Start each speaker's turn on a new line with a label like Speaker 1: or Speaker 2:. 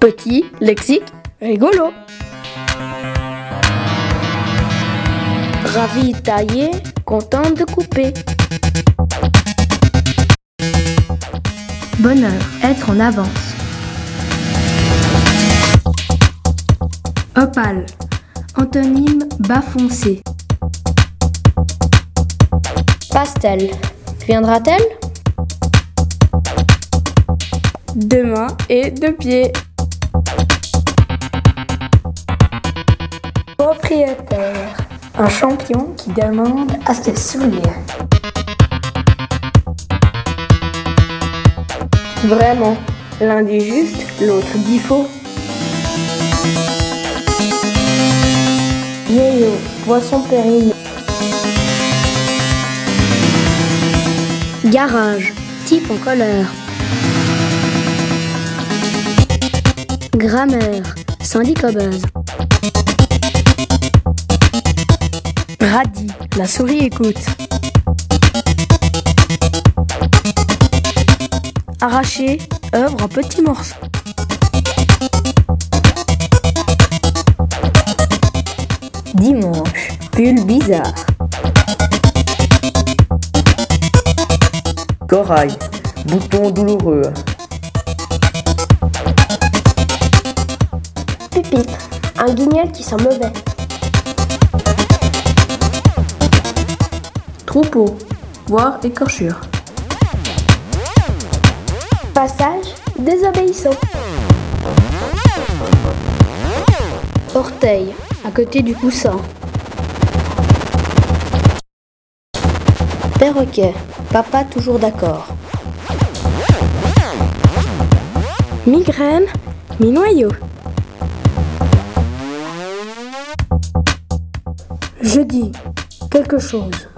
Speaker 1: Petit, lexique, rigolo. Ravi taillé, content de couper.
Speaker 2: Bonheur, être en avance. Opale, antonyme bas foncé.
Speaker 1: Pastel, viendra-t-elle?
Speaker 3: Deux mains et deux pieds.
Speaker 4: Un champion qui demande à se sourire.
Speaker 3: Vraiment, l'un dit juste, l'autre dit faux.
Speaker 4: Vieillot, poisson périmé.
Speaker 2: Garage, type en colère. Grammaire, syndicobeuse.
Speaker 3: Radis, la souris écoute. Arraché, œuvre en petits morceaux.
Speaker 4: Dimanche, pull bizarre.
Speaker 5: Corail, bouton douloureux.
Speaker 4: Pupitre, un guignol qui sent mauvais.
Speaker 3: Troupeau, voire écorchure.
Speaker 4: Passage, désobéissant.
Speaker 1: Orteil, à côté du coussin. Perroquet, papa toujours d'accord.
Speaker 3: Migraine, mi-noyau.
Speaker 4: Je dis quelque chose.